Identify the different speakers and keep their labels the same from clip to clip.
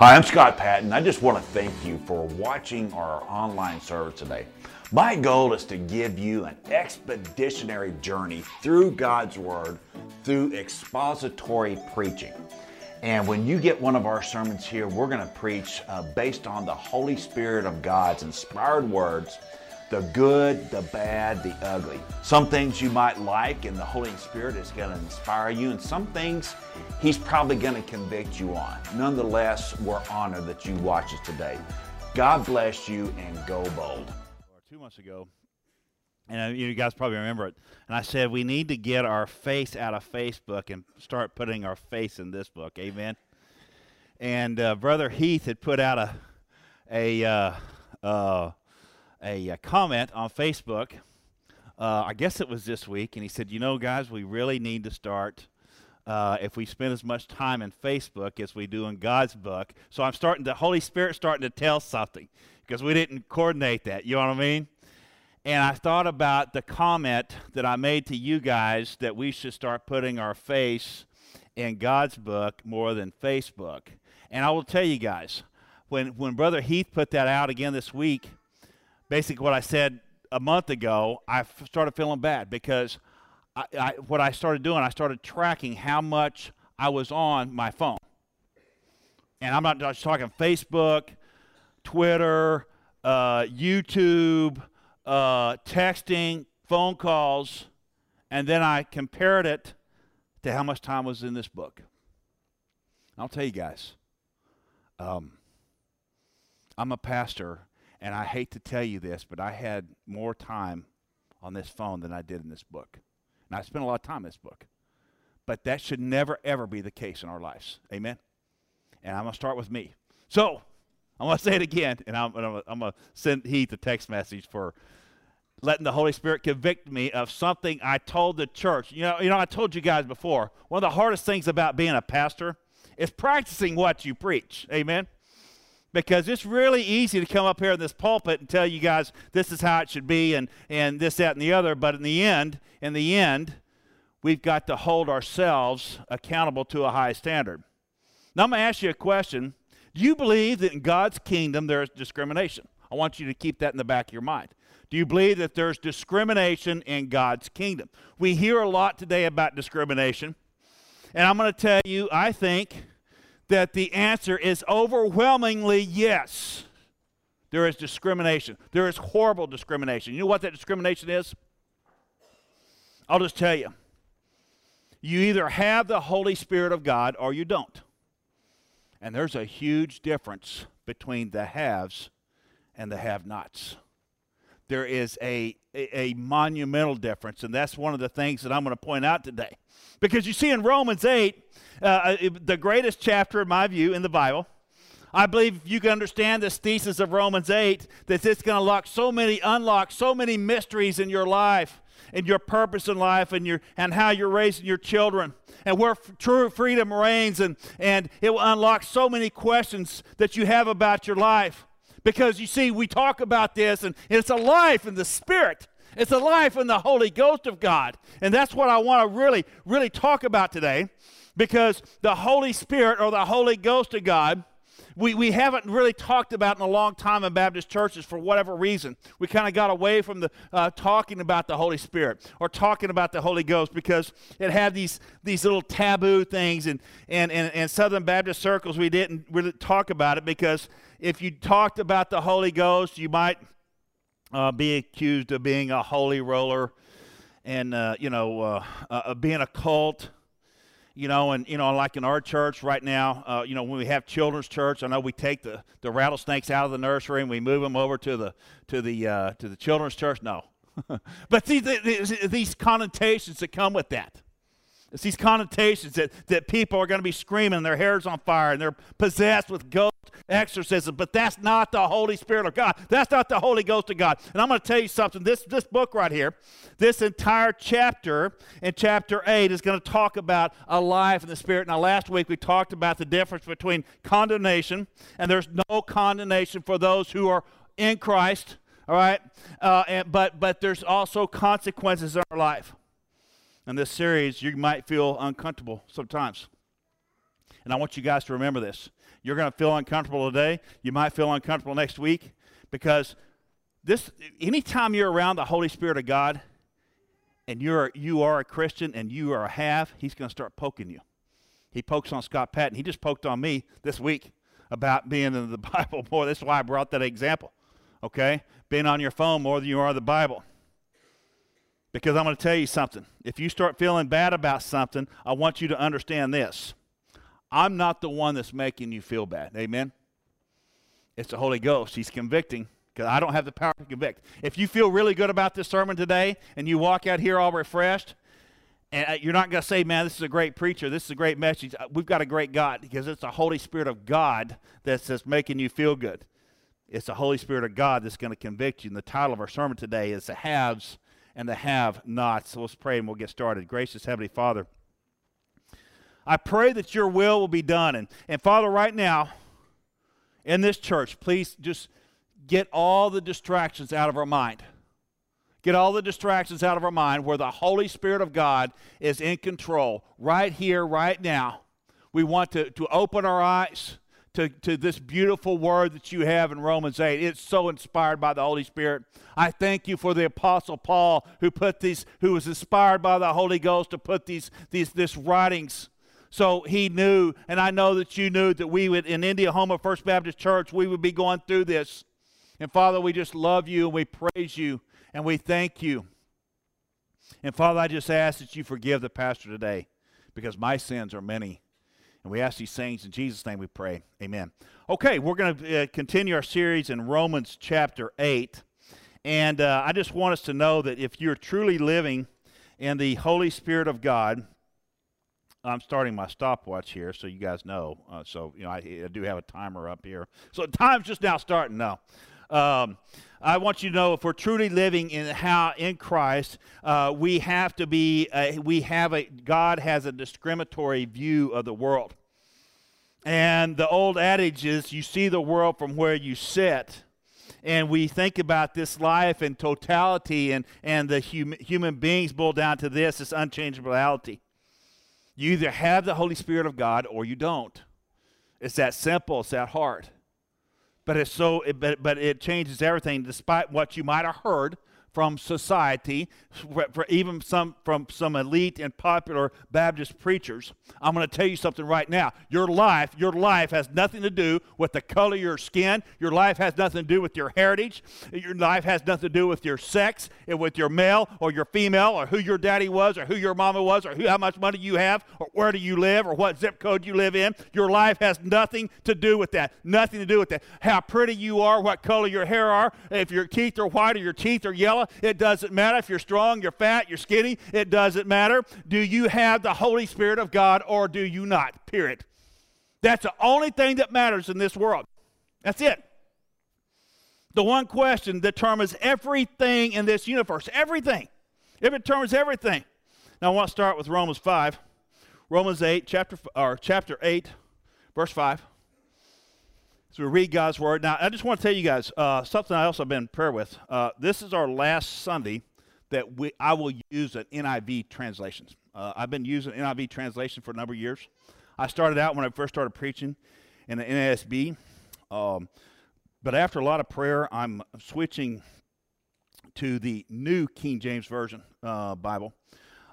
Speaker 1: Hi, I'm Scott Patton. I just want to thank you for watching our online service today. My goal is to give you an expeditionary journey through God's Word through expository preaching. And when you get one of our sermons here, we're going to preach uh, based on the Holy Spirit of God's inspired words the good, the bad, the ugly. Some things you might like, and the Holy Spirit is going to inspire you, and some things He's probably going to convict you on. Nonetheless, we're honored that you watch us today. God bless you and go bold.
Speaker 2: Two months ago, and you guys probably remember it, and I said we need to get our face out of Facebook and start putting our face in this book. Amen. And uh, Brother Heath had put out a a uh, uh a, a comment on Facebook. Uh, I guess it was this week, and he said, "You know, guys, we really need to start." Uh, if we spend as much time in Facebook as we do in God's book. So I'm starting, the Holy Spirit starting to tell something because we didn't coordinate that. You know what I mean? And I thought about the comment that I made to you guys that we should start putting our face in God's book more than Facebook. And I will tell you guys, when, when Brother Heath put that out again this week, basically what I said a month ago, I f- started feeling bad because I, I, what I started doing, I started tracking how much I was on my phone. And I'm not just talking Facebook, Twitter, uh, YouTube, uh, texting, phone calls, and then I compared it to how much time was in this book. I'll tell you guys, um, I'm a pastor and I hate to tell you this, but I had more time on this phone than I did in this book. And I spent a lot of time in this book. But that should never, ever be the case in our lives. Amen? And I'm going to start with me. So, I'm going to say it again, and I'm, I'm going to send Heath a text message for letting the Holy Spirit convict me of something I told the church. You know, you know, I told you guys before, one of the hardest things about being a pastor is practicing what you preach. Amen? Because it's really easy to come up here in this pulpit and tell you guys this is how it should be and, and this, that, and the other. But in the end, in the end, we've got to hold ourselves accountable to a high standard. Now I'm going to ask you a question. Do you believe that in God's kingdom there is discrimination? I want you to keep that in the back of your mind. Do you believe that there's discrimination in God's kingdom? We hear a lot today about discrimination. And I'm going to tell you, I think that the answer is overwhelmingly yes. There is discrimination. There is horrible discrimination. You know what that discrimination is? I'll just tell you. You either have the Holy Spirit of God or you don't. And there's a huge difference between the haves and the have nots. There is a, a, monumental difference, and that's one of the things that I'm going to point out today. Because you see in Romans 8, uh, uh the greatest chapter, in my view, in the Bible, I believe you can understand this thesis of Romans 8 that it's going to unlock so many, unlock so many mysteries in your life and your purpose in life and your and how you're raising your children and where f- true freedom reigns and and it will unlock so many questions that you have about your life because you see we talk about this and it's a life in the spirit it's a life in the Holy Ghost of God. And that's what I want to really, really talk about today because the Holy Spirit or the Holy Ghost of God, we, we haven't really talked about in a long time in Baptist churches for whatever reason. We kind of got away from the uh, talking about the Holy Spirit or talking about the Holy Ghost because it had these, these little taboo things. And, and, and, and Southern Baptist circles, we didn't really talk about it because if you talked about the Holy Ghost, you might – uh, be accused of being a holy roller and, uh, you know, uh, uh being a cult. You know, and, you know, like in our church right now, uh, you know, when we have children's church, I know we take the, the rattlesnakes out of the nursery and we move them over to the, to the, uh, to the children's church. No. but see, the, these connotations that come with that. It's these connotations that, that people are going to be screaming, their hair's on fire, and they're possessed with ghost exorcism. But that's not the Holy Spirit of God. That's not the Holy Ghost of God. And I'm going to tell you something. This, this book right here, this entire chapter in chapter 8 is going to talk about a life in the Spirit. Now, last week we talked about the difference between condemnation, and there's no condemnation for those who are in Christ. All right, uh, and, but but there's also consequences in our life in this series, you might feel uncomfortable sometimes. And I want you guys to remember this. You're going to feel uncomfortable today. You might feel uncomfortable next week because this anytime you're around the Holy Spirit of God and you're you are a Christian and you are a half, he's going to start poking you. He pokes on Scott Patton. He just poked on me this week about being in the Bible more. That's why I brought that example. Okay? Being on your phone more than you are the Bible. Because I'm going to tell you something. If you start feeling bad about something, I want you to understand this. I'm not the one that's making you feel bad. Amen? It's the Holy Ghost. He's convicting because I don't have the power to convict. If you feel really good about this sermon today and you walk out here all refreshed, and uh, you're not going to say, man, this is a great preacher, this is a great message. Uh, we've got a great God because it's the Holy Spirit of God that's just making you feel good. It's the Holy Spirit of God that's going to convict you. And the title of our sermon today is The Haves and the have nots. So let's pray and we'll get started. Gracious Heavenly Father, I pray that your will will be done. And, and Father, right now, in this church, please just get all the distractions out of our mind. Get all the distractions out of our mind where the Holy Spirit of God is in control right here, right now. We want to, to open our eyes to, to this beautiful word that you have in Romans 8. It's so inspired by the Holy Spirit. I thank you for the Apostle Paul who put these, who was inspired by the Holy Ghost to put these, these this writings. So he knew, and I know that you knew that we would in Indiahoma First Baptist Church, we would be going through this. And Father, we just love you and we praise you and we thank you. And Father, I just ask that you forgive the pastor today because my sins are many. And we ask these things in Jesus' name we pray. Amen. Okay, we're going to uh, continue our series in Romans chapter 8. And uh, I just want us to know that if you're truly living in the Holy Spirit of God, I'm starting my stopwatch here so you guys know. Uh, so, you know, I, I, do have a timer up here. So, time's just now starting now. Um, I want you to know if we're truly living in how in Christ, uh, we have to be. Uh, we have a God has a discriminatory view of the world, and the old adage is, "You see the world from where you sit." And we think about this life in totality, and and the hum, human beings boil down to this: this unchangeability. You either have the Holy Spirit of God or you don't. It's that simple. It's that hard but it's so it, but, but it changes everything despite what you might have heard from society, for even some from some elite and popular Baptist preachers. I'm going to tell you something right now. Your life, your life has nothing to do with the color of your skin. Your life has nothing to do with your heritage. Your life has nothing to do with your sex, and with your male or your female, or who your daddy was, or who your mama was, or who, how much money you have, or where do you live, or what zip code you live in. Your life has nothing to do with that. Nothing to do with that. How pretty you are, what color your hair are, if your teeth are white or your teeth are yellow it doesn't matter if you're strong, you're fat, you're skinny. It doesn't matter. Do you have the Holy Spirit of God or do you not? Period. That's the only thing that matters in this world. That's it. The one question determines everything in this universe. Everything. It determines everything. Now I want to start with Romans 5. Romans 8, chapter or chapter 8, verse 5. So we read God's word. Now, I just want to tell you guys uh, something else I've been in prayer with. Uh, this is our last Sunday that we, I will use an NIV translation. Uh, I've been using NIV translation for a number of years. I started out when I first started preaching in the NASB. Um, but after a lot of prayer, I'm switching to the new King James Version uh, Bible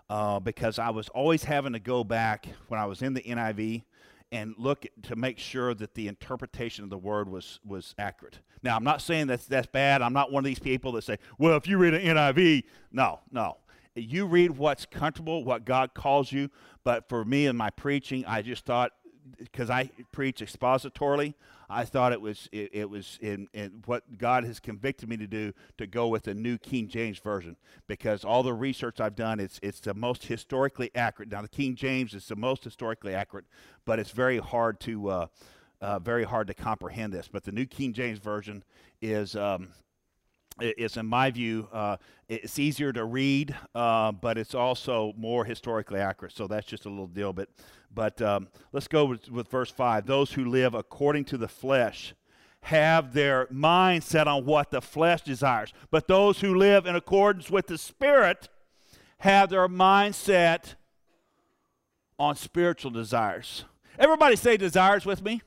Speaker 2: uh, because I was always having to go back when I was in the NIV and look to make sure that the interpretation of the word was was accurate. Now, I'm not saying that's that's bad. I'm not one of these people that say, "Well, if you read an NIV, no, no." You read what's comfortable, what God calls you. But for me and my preaching, I just thought because I preach expositorily, I thought it was it, it was in, in, what God has convicted me to do to go with the New King James version because all the research I've done it's it's the most historically accurate. Now the King James is the most historically accurate, but it's very hard to uh, uh, very hard to comprehend this. But the New King James version is. Um, is in my view uh, it's easier to read uh, but it's also more historically accurate. So that's just a little deal but but um, let's go with, with verse 5 those who live according to the flesh have their mind set on what the flesh desires but those who live in accordance with the spirit have their mind set on spiritual desires. Everybody say desires with me.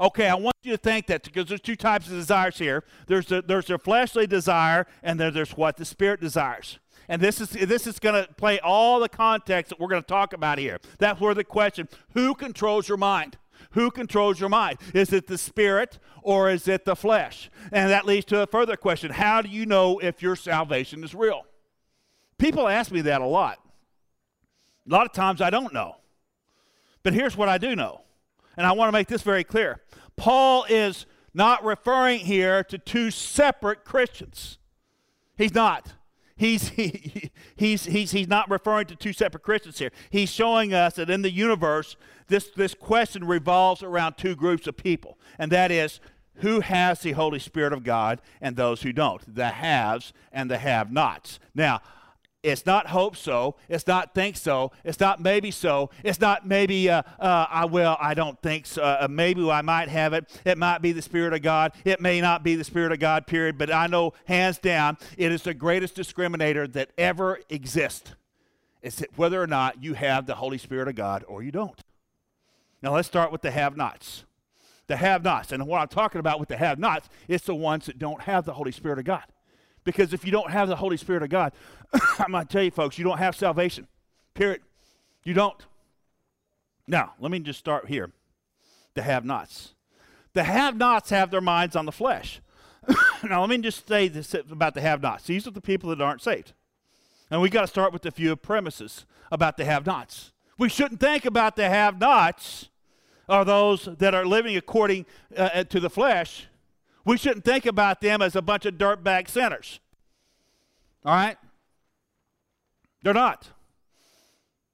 Speaker 2: Okay, I want you to think that because there's two types of desires here. There's the, there's the fleshly desire, and then there's what the spirit desires. And this is this is going to play all the context that we're going to talk about here. That's where the question: Who controls your mind? Who controls your mind? Is it the spirit or is it the flesh? And that leads to a further question: How do you know if your salvation is real? People ask me that a lot. A lot of times I don't know. But here's what I do know. And I want to make this very clear. Paul is not referring here to two separate Christians. He's not. He's, he, he's, he's, he's not referring to two separate Christians here. He's showing us that in the universe, this, this question revolves around two groups of people, and that is who has the Holy Spirit of God and those who don't, the haves and the have nots. Now, it's not hope so. It's not think so. It's not maybe so. It's not maybe, uh, uh, I will, I don't think so. Uh, maybe I might have it. It might be the Spirit of God. It may not be the Spirit of God, period. But I know, hands down, it is the greatest discriminator that ever exists. It's whether or not you have the Holy Spirit of God or you don't. Now let's start with the have nots. The have nots. And what I'm talking about with the have nots, it's the ones that don't have the Holy Spirit of God. Because if you don't have the Holy Spirit of God, I'm going to tell you, folks, you don't have salvation. Period. You don't. Now, let me just start here. The have nots. The have nots have their minds on the flesh. now, let me just say this about the have nots. These are the people that aren't saved. And we got to start with a few premises about the have nots. We shouldn't think about the have nots are those that are living according uh, to the flesh. We shouldn't think about them as a bunch of dirtbag sinners. All right? They're not.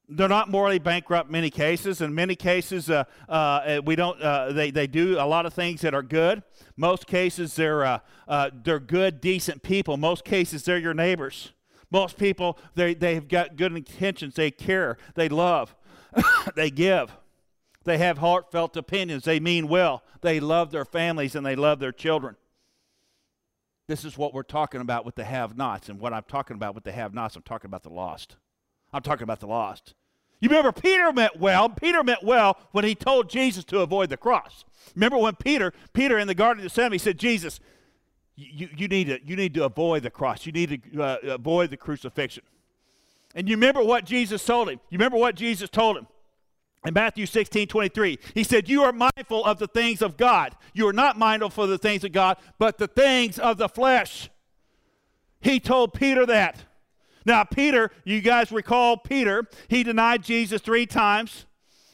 Speaker 2: They're not morally bankrupt in many cases. In many cases, uh, uh, we don't. Uh, they they do a lot of things that are good. Most cases, they're uh, uh, they're good, decent people. Most cases, they're your neighbors. Most people, they, they've got good intentions. They care. They love. they give. They have heartfelt opinions. They mean well. They love their families and they love their children. This is what we're talking about with the have nots. And what I'm talking about with the have nots, I'm talking about the lost. I'm talking about the lost. You remember Peter meant well. Peter meant well when he told Jesus to avoid the cross. Remember when Peter, Peter in the Garden of Gethsemane, said, Jesus, you, you, need to, you need to avoid the cross. You need to uh, avoid the crucifixion. And you remember what Jesus told him. You remember what Jesus told him. In Matthew 16, 23, he said, You are mindful of the things of God. You are not mindful for the things of God, but the things of the flesh. He told Peter that. Now, Peter, you guys recall Peter, he denied Jesus three times.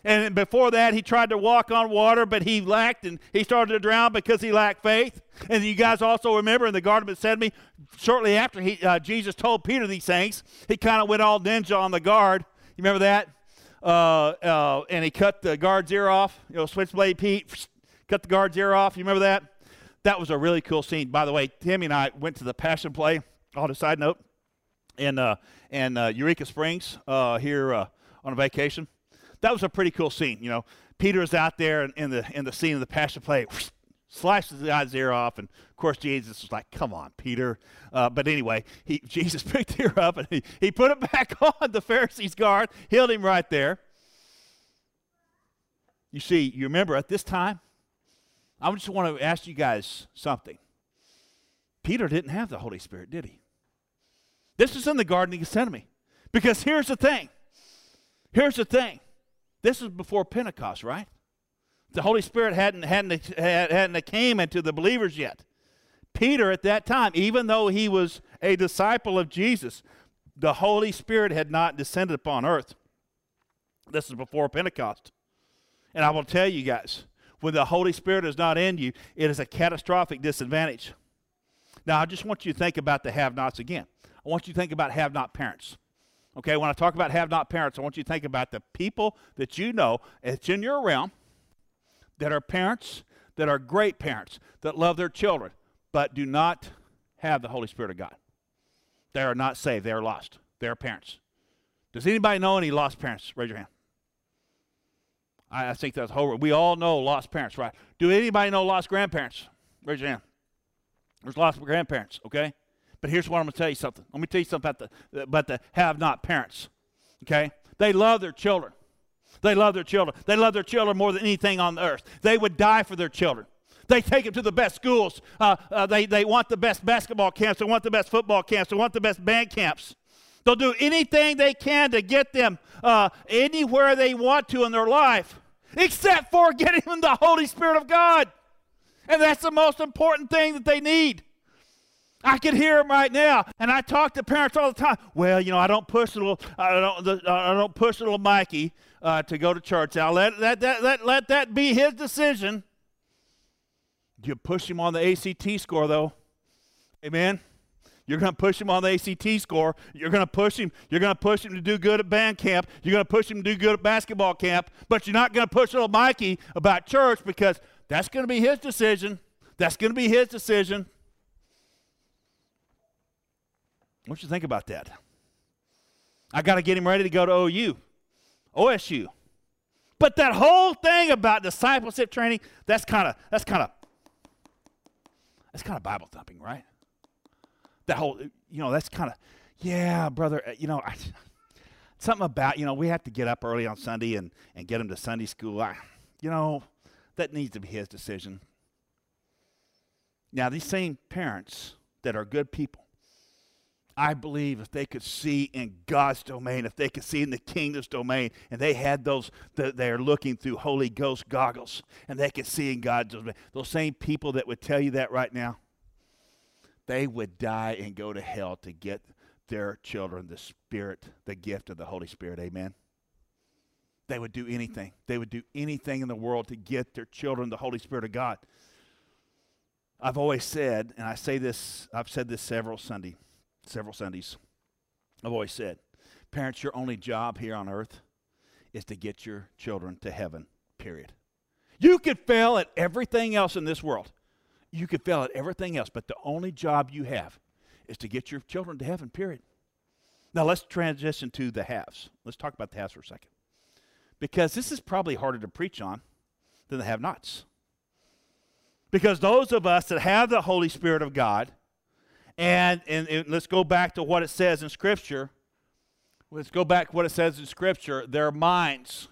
Speaker 2: And before that, he tried to walk on water, but he lacked and he started to drown because he lacked faith. And you guys also remember in the Garden of Gethsemane, shortly after he, uh, Jesus told Peter these things, he kind of went all ninja on the guard. You remember that? Uh, uh, and he cut the guard's ear off. You know, Switchblade Pete cut the guard's ear off. You remember that? That was a really cool scene. By the way, Timmy and I went to the Passion Play. On a side note, in uh, in uh, Eureka Springs uh, here uh, on a vacation that was a pretty cool scene. You know, Peter is out there in, in the in the scene of the passion play, slashes the guy's ear off, and of course Jesus was like, "Come on, Peter." Uh, but anyway, he, Jesus picked the ear up and he, he put it back on the Pharisee's guard, healed him right there. You see, you remember at this time, I just want to ask you guys something. Peter didn't have the Holy Spirit, did he? This is in the Garden of Gethsemane. Because here's the thing. Here's the thing. This is before Pentecost, right? The Holy Spirit hadn't, hadn't, hadn't came into the believers yet. Peter, at that time, even though he was a disciple of Jesus, the Holy Spirit had not descended upon earth. This is before Pentecost. And I will tell you guys, when the Holy Spirit is not in you, it is a catastrophic disadvantage. Now, I just want you to think about the have nots again. I want you to think about have not parents. Okay, when I talk about have not parents, I want you to think about the people that you know, it's in your realm, that are parents, that are great parents, that love their children, but do not have the Holy Spirit of God. They are not saved, they are lost. They are parents. Does anybody know any lost parents? Raise your hand. I, I think that's whole. We all know lost parents, right? Do anybody know lost grandparents? Raise your hand. There's lost grandparents, okay? But here's what I'm going to tell you something. Let me tell you something about the, about the have not parents. Okay? They love their children. They love their children. They love their children more than anything on earth. They would die for their children. They take them to the best schools. Uh, uh, they, they want the best basketball camps. They want the best football camps. They want the best band camps. They'll do anything they can to get them uh, anywhere they want to in their life, except for getting them the Holy Spirit of God. And that's the most important thing that they need. I can hear them right now, and I talk to parents all the time. Well, you know, I don't push little, I don't, I don't push little Mikey uh, to go to church. I'll let that, that, that, let that be his decision. You push him on the ACT score, though. Amen. You're going to push him on the ACT score. You're going to push him. You're going to push him to do good at band camp. You're going to push him to do good at basketball camp. But you're not going to push little Mikey about church because that's going to be his decision. That's going to be his decision. What you think about that? I got to get him ready to go to OU, OSU. But that whole thing about discipleship training, that's kind of that's kind of that's kind of Bible thumping, right? That whole, you know, that's kind of, yeah, brother, uh, you know, I, something about, you know, we have to get up early on Sunday and, and get him to Sunday school. I, you know, that needs to be his decision. Now, these same parents that are good people, I believe if they could see in God's domain, if they could see in the kingdom's domain, and they had those, they're looking through Holy Ghost goggles, and they could see in God's domain, those same people that would tell you that right now, they would die and go to hell to get their children the Spirit, the gift of the Holy Spirit. Amen. They would do anything. They would do anything in the world to get their children the Holy Spirit of God. I've always said, and I say this, I've said this several Sunday several Sundays. I've always said, parents, your only job here on earth is to get your children to heaven, period. You could fail at everything else in this world. You could fail at everything else, but the only job you have is to get your children to heaven, period. Now let's transition to the haves. Let's talk about the haves for a second. Because this is probably harder to preach on than the have nots. Because those of us that have the Holy Spirit of God, and, and, and let's go back to what it says in Scripture. Let's go back to what it says in Scripture. Their minds,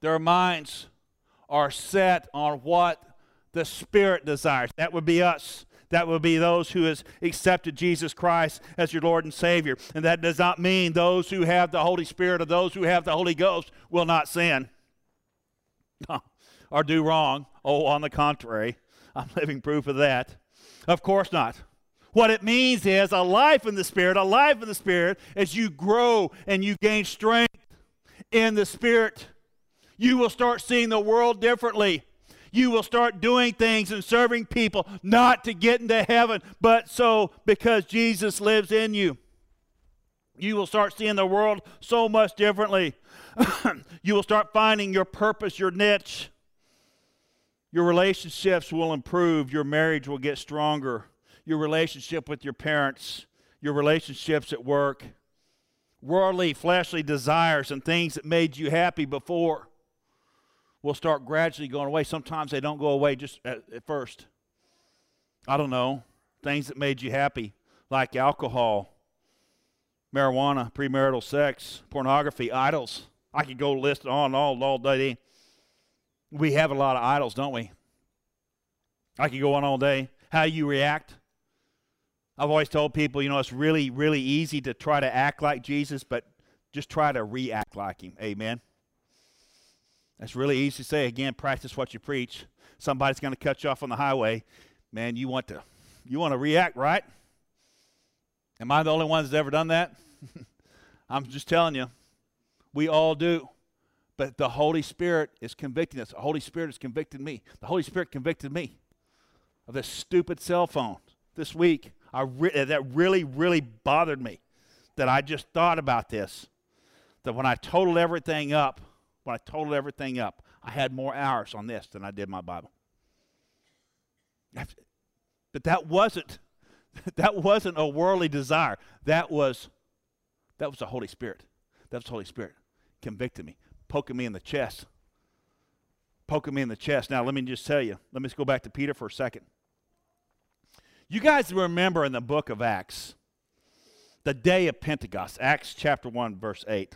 Speaker 2: their minds are set on what the Spirit desires. That would be us. That would be those who has accepted Jesus Christ as your Lord and Savior. And that does not mean those who have the Holy Spirit or those who have the Holy Ghost will not sin or do wrong. Oh, on the contrary, I'm living proof of that. Of course not. What it means is a life in the Spirit, a life in the Spirit, as you grow and you gain strength in the Spirit, you will start seeing the world differently. You will start doing things and serving people not to get into heaven, but so because Jesus lives in you. You will start seeing the world so much differently. you will start finding your purpose, your niche. Your relationships will improve. Your marriage will get stronger your relationship with your parents, your relationships at work, worldly, fleshly desires and things that made you happy before will start gradually going away. Sometimes they don't go away just at, at first. I don't know. Things that made you happy, like alcohol, marijuana, premarital sex, pornography, idols. I could go list on all all day. We have a lot of idols, don't we? I could go on all day. How you react I've always told people, you know, it's really, really easy to try to act like Jesus, but just try to react like him. Amen. That's really easy to say. Again, practice what you preach. Somebody's going to cut you off on the highway. Man, you want to you want to react, right? Am I the only one that's ever done that? I'm just telling you. We all do. But the Holy Spirit is convicting us. The Holy Spirit has convicted me. The Holy Spirit convicted me of this stupid cell phone this week. I re- uh, that really, really bothered me that I just thought about this. That when I totaled everything up, when I totaled everything up, I had more hours on this than I did my Bible. But that wasn't that wasn't a worldly desire. That was that was the Holy Spirit. That was the Holy Spirit convicting me, poking me in the chest. Poking me in the chest. Now let me just tell you. Let me just go back to Peter for a second. You guys remember in the book of Acts, the day of Pentecost, Acts chapter 1, verse 8.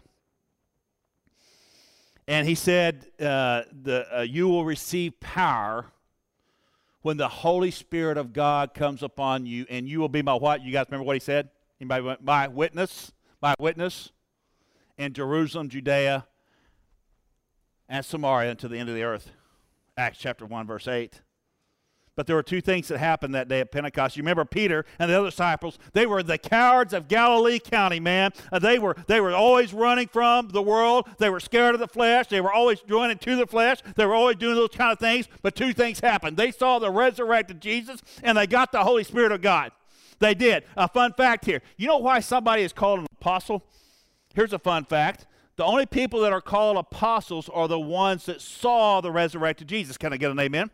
Speaker 2: And he said, uh, the, uh, You will receive power when the Holy Spirit of God comes upon you, and you will be my what? You guys remember what he said? Anybody? My witness, my witness in Jerusalem, Judea, and Samaria to the end of the earth. Acts chapter 1, verse 8. But there were two things that happened that day at Pentecost. You remember Peter and the other disciples? They were the cowards of Galilee County, man. Uh, they were they were always running from the world. They were scared of the flesh. They were always joining to the flesh. They were always doing those kind of things. But two things happened. They saw the resurrected Jesus, and they got the Holy Spirit of God. They did. A fun fact here. You know why somebody is called an apostle? Here's a fun fact. The only people that are called apostles are the ones that saw the resurrected Jesus. Can I get an amen?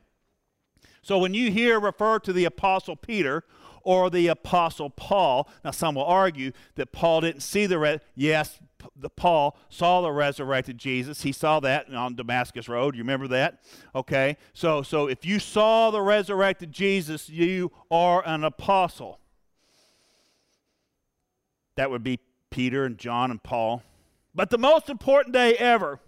Speaker 2: So when you hear refer to the apostle Peter or the apostle Paul, now some will argue that Paul didn't see the re- yes, the Paul saw the resurrected Jesus. He saw that on Damascus Road. You remember that? Okay. So so if you saw the resurrected Jesus, you are an apostle. That would be Peter and John and Paul. But the most important day ever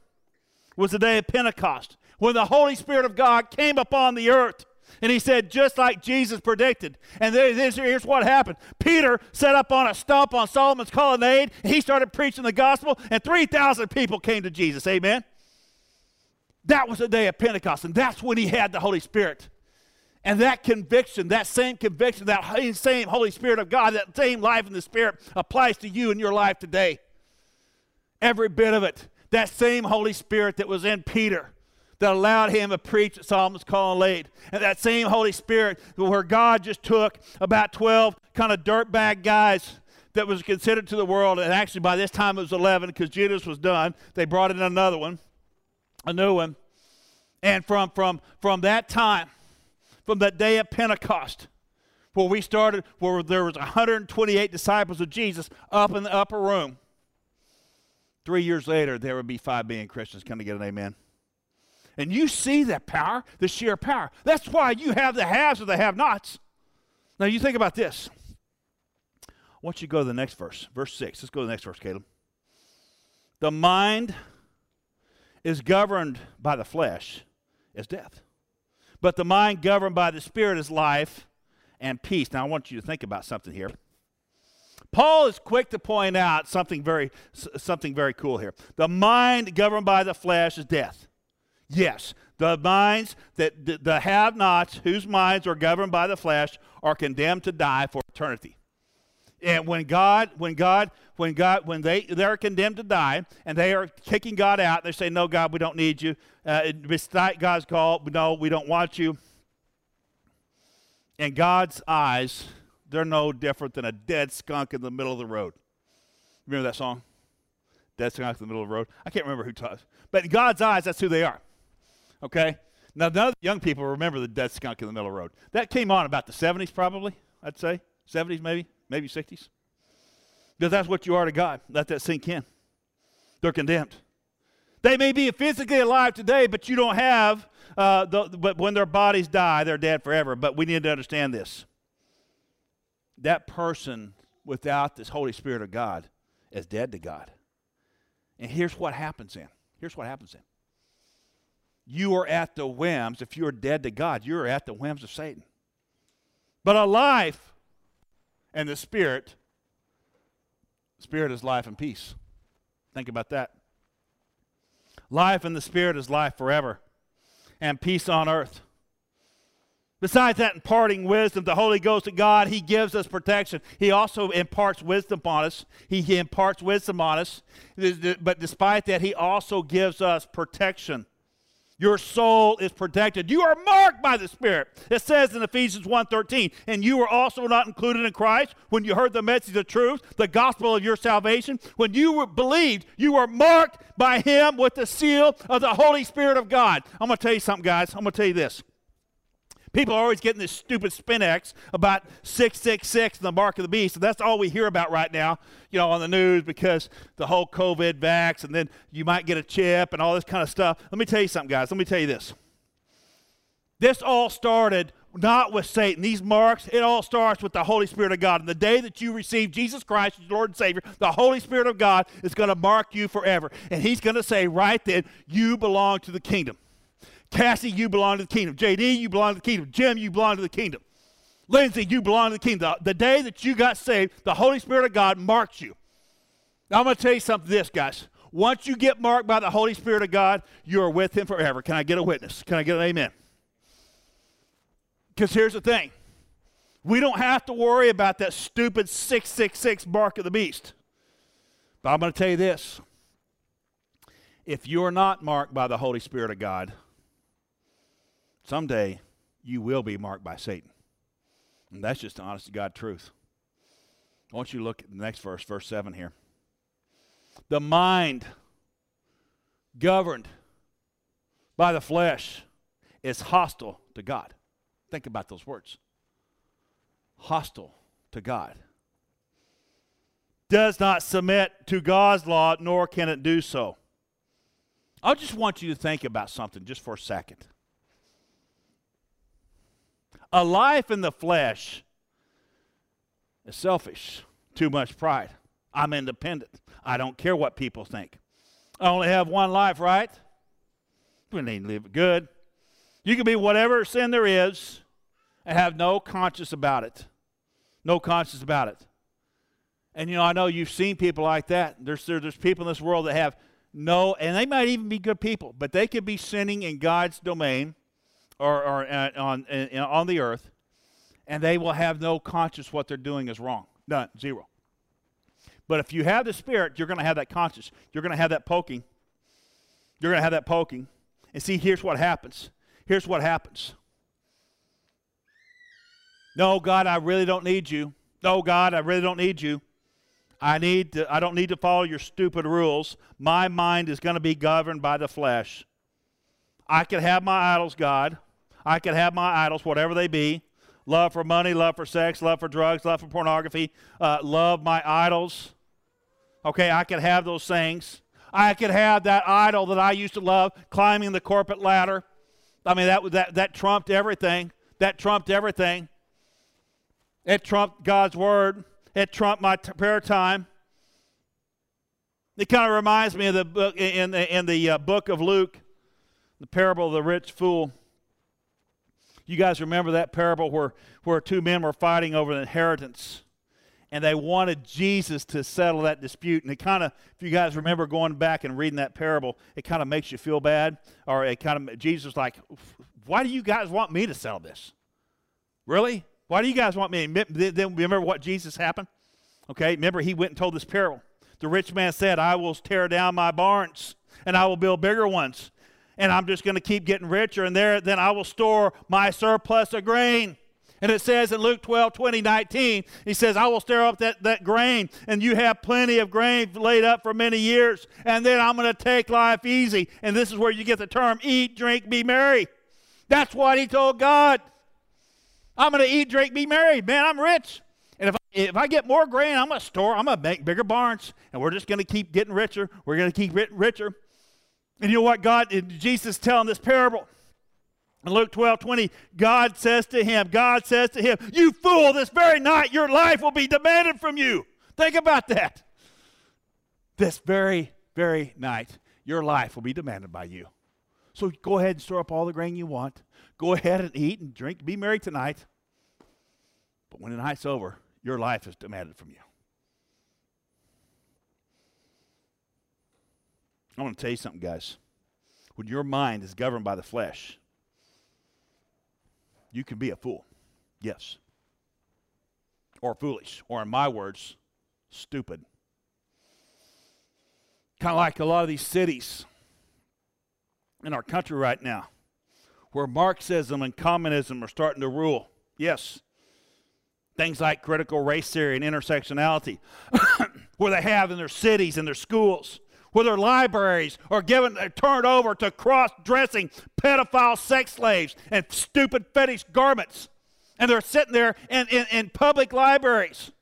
Speaker 2: was the day of Pentecost, when the Holy Spirit of God came upon the earth. And he said, just like Jesus predicted. And here's what happened Peter set up on a stump on Solomon's colonnade, and he started preaching the gospel, and 3,000 people came to Jesus. Amen? That was the day of Pentecost, and that's when he had the Holy Spirit. And that conviction, that same conviction, that same Holy Spirit of God, that same life in the Spirit applies to you in your life today. Every bit of it. That same Holy Spirit that was in Peter that allowed him to preach at Solomon's Colonnade. And that same Holy Spirit where God just took about 12 kind of dirtbag guys that was considered to the world, and actually by this time it was 11 because Judas was done. They brought in another one, a new one. And from, from, from that time, from that day of Pentecost, where we started, where there was 128 disciples of Jesus up in the upper room, three years later, there would be 5 million Christians. Come to get an amen? And you see that power, the sheer power. That's why you have the haves or the have nots. Now you think about this. I want you to go to the next verse, verse 6. Let's go to the next verse, Caleb. The mind is governed by the flesh is death. But the mind governed by the spirit is life and peace. Now I want you to think about something here. Paul is quick to point out something very something very cool here. The mind governed by the flesh is death. Yes, the minds that the, have nots, whose minds are governed by the flesh, are condemned to die for eternity. And when God, when God, when God, when they they're condemned to die, and they are kicking God out, they say, "No, God, we don't need you." Uh, God's call, no, we don't want you. In God's eyes, they're no different than a dead skunk in the middle of the road. Remember that song? Dead skunk in the middle of the road. I can't remember who taught, but in God's eyes, that's who they are. Okay? Now, none of the young people remember the dead skunk in the middle of the road. That came on about the 70s, probably, I'd say. 70s, maybe, maybe 60s. Because that's what you are to God. Let that sink in. They're condemned. They may be physically alive today, but you don't have, uh, the, but when their bodies die, they're dead forever. But we need to understand this. That person without this Holy Spirit of God is dead to God. And here's what happens then. Here's what happens then you are at the whims, if you're dead to God, you're at the whims of Satan. But a life and the Spirit, Spirit is life and peace. Think about that. Life in the Spirit is life forever and peace on earth. Besides that, imparting wisdom, the Holy Ghost of God, He gives us protection. He also imparts wisdom on us. He, he imparts wisdom on us. But despite that, He also gives us protection. Your soul is protected. You are marked by the Spirit. It says in Ephesians 1:13, and you were also not included in Christ when you heard the message of truth, the gospel of your salvation. When you were believed, you were marked by him with the seal of the Holy Spirit of God. I'm going to tell you something, guys. I'm going to tell you this. People are always getting this stupid X about 666 and the mark of the beast. And that's all we hear about right now, you know, on the news because the whole COVID vax and then you might get a chip and all this kind of stuff. Let me tell you something, guys. Let me tell you this. This all started not with Satan. These marks, it all starts with the Holy Spirit of God. And the day that you receive Jesus Christ as Lord and Savior, the Holy Spirit of God is going to mark you forever. And He's going to say right then, you belong to the kingdom. Cassie, you belong to the kingdom. JD, you belong to the kingdom. Jim, you belong to the kingdom. Lindsay, you belong to the kingdom. The, the day that you got saved, the Holy Spirit of God marked you. Now, I'm going to tell you something this, guys. Once you get marked by the Holy Spirit of God, you are with Him forever. Can I get a witness? Can I get an amen? Because here's the thing we don't have to worry about that stupid 666 mark of the beast. But I'm going to tell you this if you're not marked by the Holy Spirit of God, someday you will be marked by Satan. And that's just the honest to God truth. I want you to look at the next verse, verse 7 here. The mind governed by the flesh is hostile to God. Think about those words. Hostile to God. Does not submit to God's law, nor can it do so. I just want you to think about something just for a second. A life in the flesh is selfish, too much pride. I'm independent. I don't care what people think. I only have one life, right? We need to live it good. You can be whatever sin there is and have no conscience about it. No conscience about it. And you know, I know you've seen people like that. There's, there, there's people in this world that have no, and they might even be good people, but they could be sinning in God's domain or, or uh, on, on the earth, and they will have no conscience what they're doing is wrong. None, zero. But if you have the Spirit, you're going to have that conscience. You're going to have that poking. You're going to have that poking. And see, here's what happens. Here's what happens. No, God, I really don't need you. No, God, I really don't need you. I need to, I don't need to follow your stupid rules. My mind is going to be governed by the flesh. I can have my idols, God. I could have my idols, whatever they be. Love for money, love for sex, love for drugs, love for pornography, uh, love my idols. Okay, I could have those things. I could have that idol that I used to love, climbing the corporate ladder. I mean, that, that, that trumped everything. That trumped everything. It trumped God's word. It trumped my t- prayer time. It kind of reminds me of the book in the, in the uh, book of Luke, the parable of the rich fool. You guys remember that parable where, where two men were fighting over an inheritance and they wanted Jesus to settle that dispute. And it kind of, if you guys remember going back and reading that parable, it kind of makes you feel bad. Or it kind of, Jesus like, why do you guys want me to settle this? Really? Why do you guys want me? Then remember what Jesus happened? Okay, remember he went and told this parable. The rich man said, I will tear down my barns and I will build bigger ones. And I'm just going to keep getting richer. And there, then I will store my surplus of grain. And it says in Luke 12, 20, 19, he says, I will stir up that, that grain, and you have plenty of grain laid up for many years. And then I'm going to take life easy. And this is where you get the term eat, drink, be merry. That's what he told God. I'm going to eat, drink, be merry. Man, I'm rich. And if I, if I get more grain, I'm going to store, I'm going to make bigger barns. And we're just going to keep getting richer. We're going to keep getting richer. And you know what God, Jesus telling this parable? In Luke 12, 20, God says to him, God says to him, You fool, this very night your life will be demanded from you. Think about that. This very, very night, your life will be demanded by you. So go ahead and store up all the grain you want. Go ahead and eat and drink. Be merry tonight. But when the night's over, your life is demanded from you. I want to tell you something, guys. When your mind is governed by the flesh, you can be a fool. Yes. Or foolish. Or, in my words, stupid. Kind of like a lot of these cities in our country right now where Marxism and communism are starting to rule. Yes. Things like critical race theory and intersectionality, where they have in their cities and their schools, where their libraries are given are uh, turned over to cross-dressing pedophile sex slaves and stupid fetish garments. And they're sitting there in, in, in public libraries.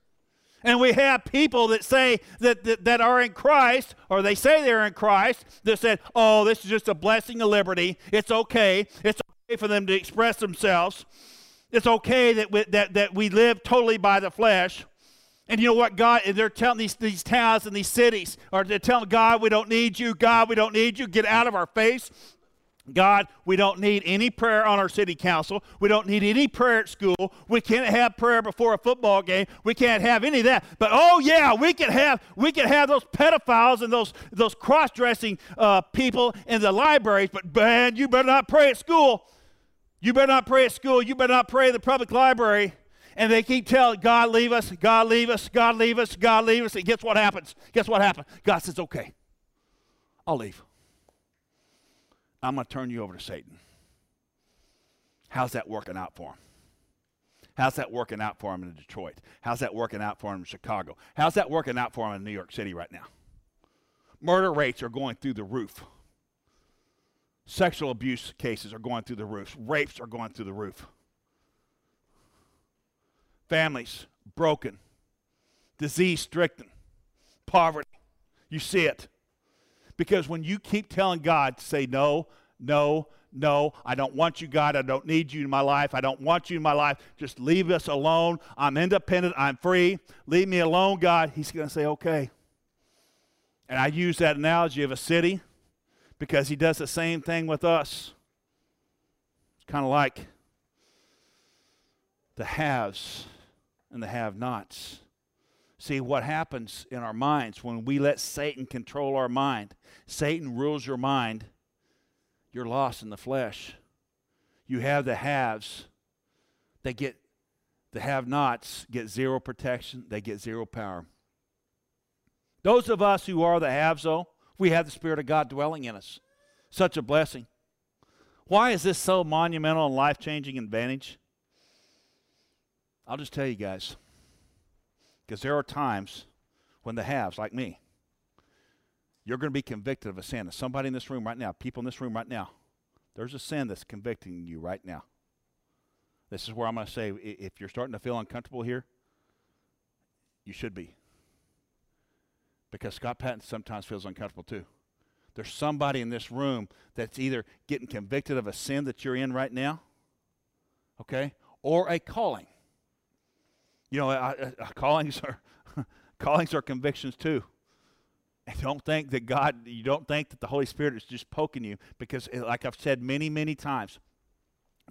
Speaker 2: And we have people that say that, that, that, are in Christ, or they say they're in Christ, that said, oh, this is just a blessing of liberty. It's okay. It's okay for them to express themselves. It's okay that we, that, that we live totally by the flesh. And you know what, God, they're telling these, these towns and these cities, or they're telling God, we don't need you. God, we don't need you. Get out of our face. God, we don't need any prayer on our city council. We don't need any prayer at school. We can't have prayer before a football game. We can't have any of that. But oh yeah, we can have we can have those pedophiles and those those cross-dressing uh, people in the libraries. But man, you better not pray at school. You better not pray at school. You better not pray in the public library. And they keep telling God, leave us, God, leave us, God, leave us, God, leave us. And guess what happens? Guess what happens? God says, okay, I'll leave. I'm going to turn you over to Satan. How's that working out for him? How's that working out for him in Detroit? How's that working out for him in Chicago? How's that working out for him in New York City right now? Murder rates are going through the roof. Sexual abuse cases are going through the roof. Rapes are going through the roof. Families broken, disease stricken, poverty. You see it. Because when you keep telling God to say no, no, no, I don't want you, God. I don't need you in my life. I don't want you in my life. Just leave us alone. I'm independent. I'm free. Leave me alone, God. He's going to say, okay. And I use that analogy of a city because he does the same thing with us. It's kind of like the haves and the have nots. See what happens in our minds when we let Satan control our mind. Satan rules your mind. You're lost in the flesh. You have the haves. They get the have nots get zero protection, they get zero power. Those of us who are the haves, though, we have the Spirit of God dwelling in us. Such a blessing. Why is this so monumental and life changing advantage? I'll just tell you guys. Because there are times when the haves, like me, you're going to be convicted of a sin. Somebody in this room right now, people in this room right now, there's a sin that's convicting you right now. This is where I'm going to say if you're starting to feel uncomfortable here, you should be. Because Scott Patton sometimes feels uncomfortable too. There's somebody in this room that's either getting convicted of a sin that you're in right now, okay, or a calling. You know, uh, uh, callings are callings are convictions too. And don't think that God, you don't think that the Holy Spirit is just poking you because, eh, like I've said many, many times,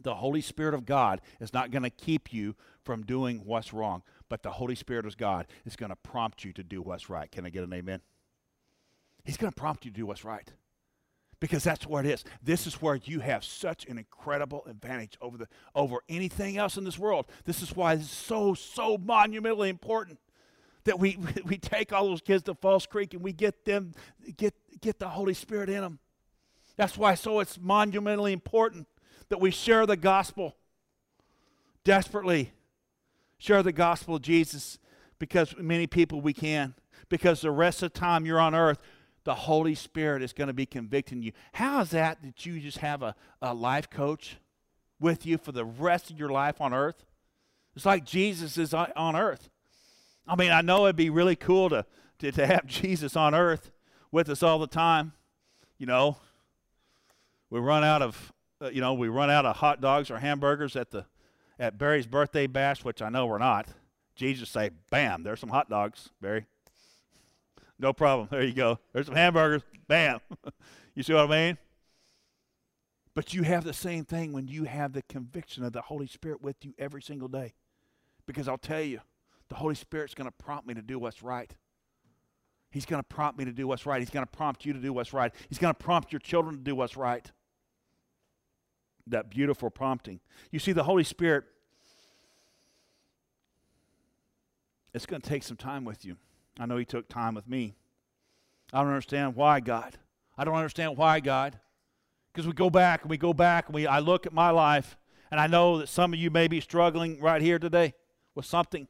Speaker 2: the Holy Spirit of God is not going to keep you from doing what's wrong, but the Holy Spirit of God is going to prompt you to do what's right. Can I get an amen? He's going to prompt you to do what's right because that's where it is. This is where you have such an incredible advantage over the over anything else in this world. This is why it's so so monumentally important that we we take all those kids to Falls Creek and we get them get get the Holy Spirit in them. That's why so it's monumentally important that we share the gospel desperately share the gospel of Jesus because many people we can because the rest of the time you're on earth the Holy Spirit is going to be convicting you. How is that that you just have a, a life coach with you for the rest of your life on earth? It's like Jesus is on earth. I mean, I know it'd be really cool to, to, to have Jesus on earth with us all the time. You know, we run out of, uh, you know, we run out of hot dogs or hamburgers at the at Barry's birthday bash, which I know we're not. Jesus say, bam, there's some hot dogs, Barry. No problem. There you go. There's some hamburgers. Bam. you see what I mean? But you have the same thing when you have the conviction of the Holy Spirit with you every single day. Because I'll tell you, the Holy Spirit's going to prompt me to do what's right. He's going to prompt me to do what's right. He's going to prompt you to do what's right. He's going to prompt your children to do what's right. That beautiful prompting. You see, the Holy Spirit, it's going to take some time with you. I know He took time with me. I don't understand why, God. I don't understand why, God. Because we go back and we go back and we, I look at my life and I know that some of you may be struggling right here today with something.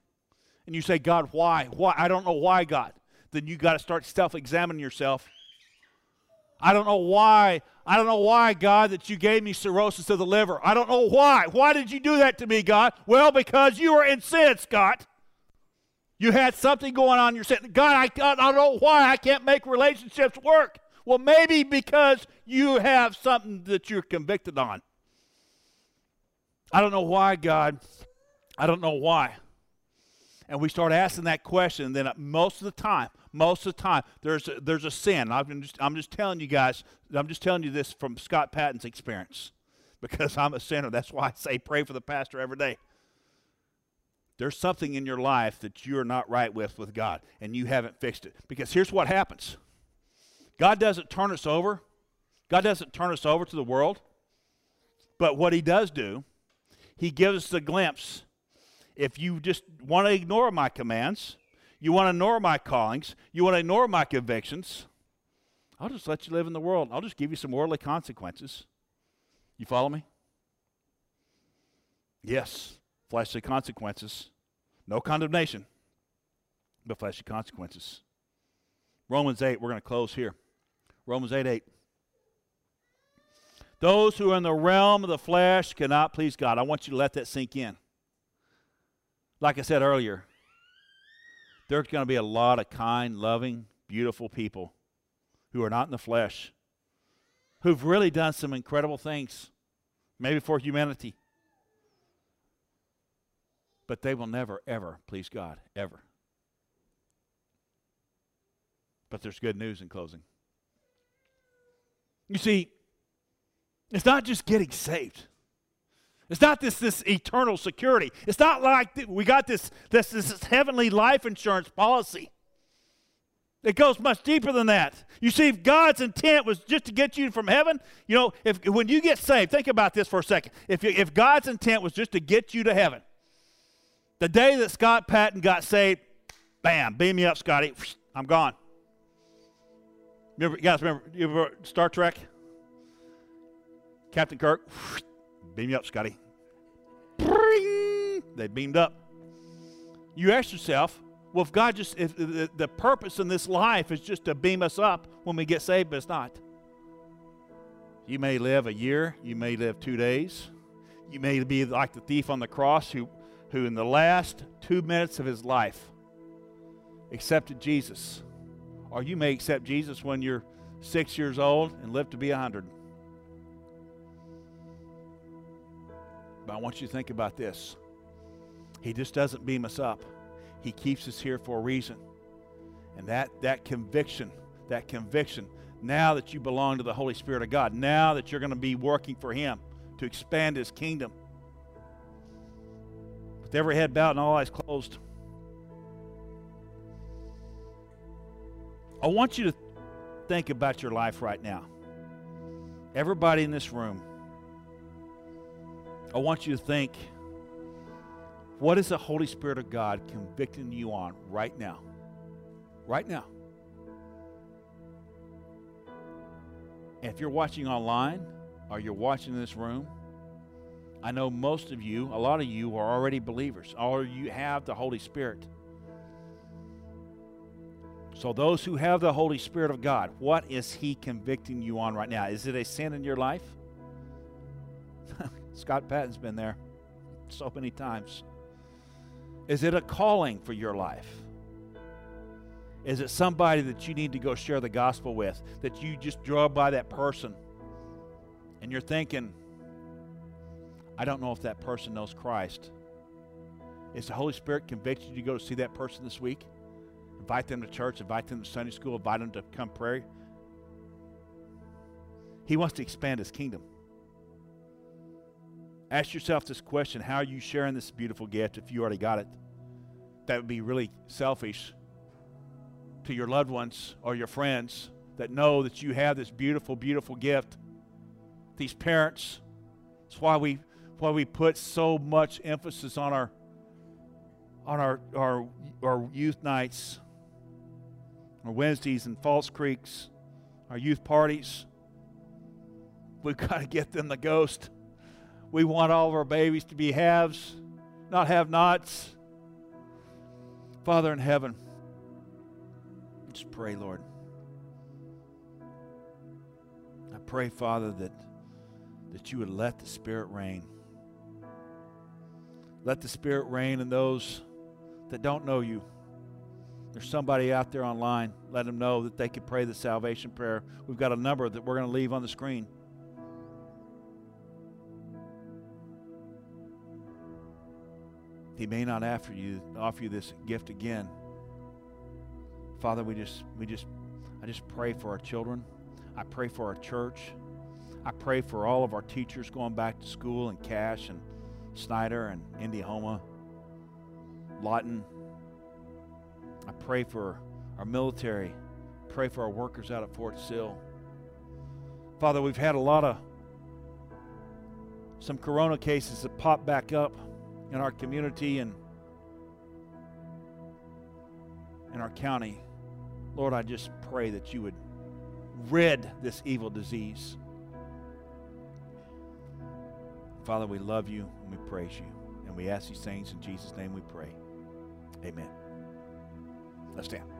Speaker 2: And you say, God, why? Why? I don't know why, God. Then you got to start self examining yourself. I don't know why. I don't know why, God, that you gave me cirrhosis of the liver. I don't know why. Why did you do that to me, God? Well, because you were in sin, Scott. You had something going on. You're saying, God, I, I don't know why I can't make relationships work. Well, maybe because you have something that you're convicted on. I don't know why, God. I don't know why. And we start asking that question, and then most of the time, most of the time, there's a, there's a sin. I'm just, I'm just telling you guys, I'm just telling you this from Scott Patton's experience because I'm a sinner. That's why I say pray for the pastor every day. There's something in your life that you're not right with with God, and you haven't fixed it. Because here's what happens God doesn't turn us over, God doesn't turn us over to the world. But what He does do, He gives us a glimpse. If you just want to ignore my commands, you want to ignore my callings, you want to ignore my convictions, I'll just let you live in the world. I'll just give you some worldly consequences. You follow me? Yes, fleshly consequences. No condemnation, but fleshly consequences. Romans 8, we're going to close here. Romans 8 8. Those who are in the realm of the flesh cannot please God. I want you to let that sink in. Like I said earlier, there's going to be a lot of kind, loving, beautiful people who are not in the flesh, who've really done some incredible things, maybe for humanity. But they will never, ever please God, ever. But there's good news in closing. You see, it's not just getting saved. It's not this, this eternal security. It's not like we got this, this, this heavenly life insurance policy. It goes much deeper than that. You see, if God's intent was just to get you from heaven, you know, if when you get saved, think about this for a second. If, you, if God's intent was just to get you to heaven, the day that Scott Patton got saved, bam, beam me up, Scotty. I'm gone. Remember, you guys remember, you remember Star Trek? Captain Kirk, beam me up, Scotty. They beamed up. You ask yourself, well, if God just, if the, the purpose in this life is just to beam us up when we get saved, but it's not. You may live a year, you may live two days, you may be like the thief on the cross who, who in the last two minutes of his life accepted Jesus. Or you may accept Jesus when you're six years old and live to be a hundred. But I want you to think about this. He just doesn't beam us up. He keeps us here for a reason. And that, that conviction, that conviction, now that you belong to the Holy Spirit of God, now that you're going to be working for Him to expand His kingdom, with every head bowed and all eyes closed, I want you to think about your life right now. Everybody in this room, I want you to think what is the Holy Spirit of God convicting you on right now? Right now. And if you're watching online or you're watching in this room, I know most of you, a lot of you are already believers, or you have the Holy Spirit. So, those who have the Holy Spirit of God, what is He convicting you on right now? Is it a sin in your life? Scott Patton's been there so many times. Is it a calling for your life? Is it somebody that you need to go share the gospel with? That you just drove by that person and you're thinking, I don't know if that person knows Christ. Is the Holy Spirit convicted you to go to see that person this week? Invite them to church, invite them to Sunday school, invite them to come pray. He wants to expand his kingdom. Ask yourself this question How are you sharing this beautiful gift if you already got it? That would be really selfish to your loved ones or your friends that know that you have this beautiful, beautiful gift. These parents, that's why we why we put so much emphasis on our on our our, our youth nights, our Wednesdays and Falls Creeks, our youth parties. We've got to get them the ghost. We want all of our babies to be haves, not have nots. Father in heaven, just pray, Lord. I pray, Father, that, that you would let the Spirit reign. Let the Spirit reign in those that don't know you. There's somebody out there online. Let them know that they can pray the salvation prayer. We've got a number that we're going to leave on the screen. He may not offer you offer you this gift again. Father, we just we just I just pray for our children. I pray for our church. I pray for all of our teachers going back to school and Cache and Snyder and Indiahoma, Lawton. I pray for our military. Pray for our workers out at Fort Sill. Father, we've had a lot of some corona cases that pop back up in our community and in our county. Lord, I just pray that you would rid this evil disease. Father, we love you and we praise you. And we ask these things in Jesus' name we pray. Amen. Let's stand.